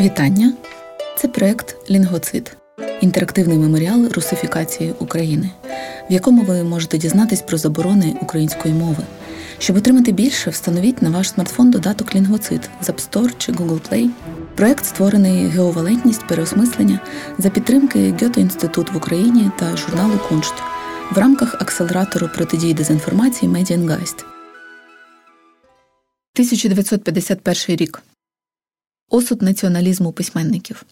Вітання! Це проект Лінгвоцид інтерактивний меморіал русифікації України, в якому ви можете дізнатись про заборони української мови. Щоб отримати більше, встановіть на ваш смартфон додаток Лінгвоцид з App Store чи Google Play. Проект створений ГО Валентність переосмислення за підтримки Goethe-Institut в Україні та журналу Куншт в рамках акселератору протидії дезінформації Mediengeist. 1951 рік. Осуд націоналізму письменників.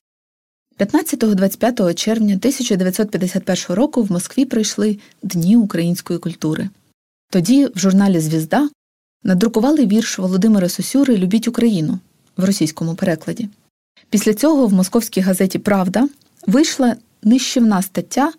15-25 червня 1951 року в Москві прийшли Дні української культури. Тоді в журналі Звізда надрукували вірш Володимира Сосюри Любіть Україну в російському перекладі. Після цього в московській газеті Правда вийшла нищівна стаття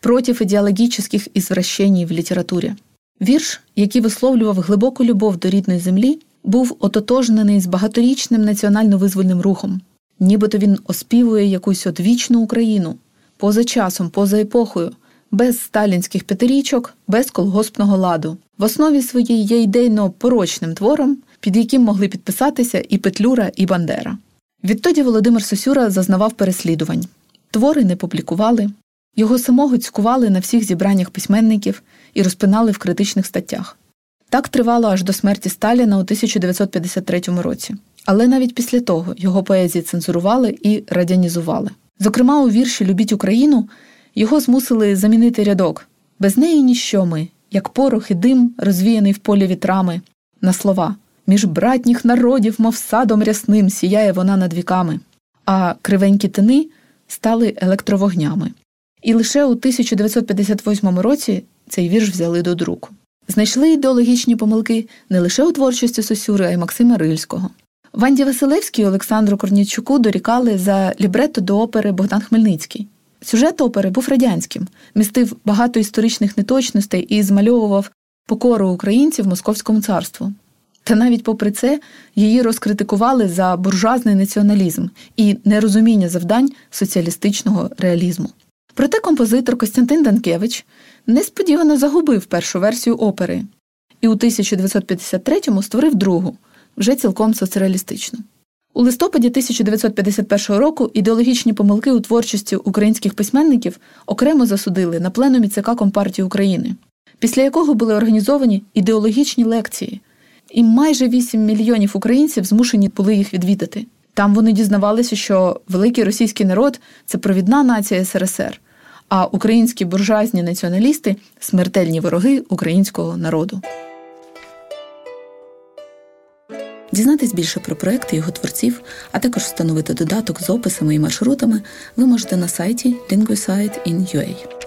проти ідеологічних ізвращень в літературі. Вірш, який висловлював глибоку любов до рідної землі, був ототожнений з багаторічним національно-визвольним рухом, нібито він оспівує якусь одвічну Україну поза часом, поза епохою, без сталінських п'ятирічок, без колгоспного ладу. В основі своїй є ідейно порочним твором, під яким могли підписатися і Петлюра, і Бандера. Відтоді Володимир Сосюра зазнавав переслідувань. Твори не публікували, його самого цькували на всіх зібраннях письменників і розпинали в критичних статтях. Так тривало аж до смерті Сталіна у 1953 році. Але навіть після того його поезії цензурували і радянізували. Зокрема, у вірші Любіть Україну його змусили замінити рядок без неї ніщо ми, як порох і дим, розвіяний в полі вітрами, на слова між братніх народів, мов садом рясним, сіяє вона над віками, а кривенькі тини стали електровогнями. І лише у 1958 році цей вірш взяли до друку. Знайшли ідеологічні помилки не лише у творчості Сосюри, а й Максима Рильського. Ванді Василевській і Олександру Корнічуку дорікали за лібретто до опери Богдан Хмельницький. Сюжет опери був радянським, містив багато історичних неточностей і змальовував покору українців московському царству. Та навіть попри це її розкритикували за буржуазний націоналізм і нерозуміння завдань соціалістичного реалізму. Проте композитор Костянтин Данкевич несподівано загубив першу версію опери і у 1953-му створив другу, вже цілком соціалістичну. У листопаді 1951 року ідеологічні помилки у творчості українських письменників окремо засудили на пленумі ЦК Компартії України, після якого були організовані ідеологічні лекції, і майже 8 мільйонів українців змушені були їх відвідати. Там вони дізнавалися, що великий російський народ це провідна нація СРСР, а українські буржуазні націоналісти смертельні вороги українського народу. Дізнатись більше про проекти його творців, а також встановити додаток з описами і маршрутами ви можете на сайті linguisite.in.ua.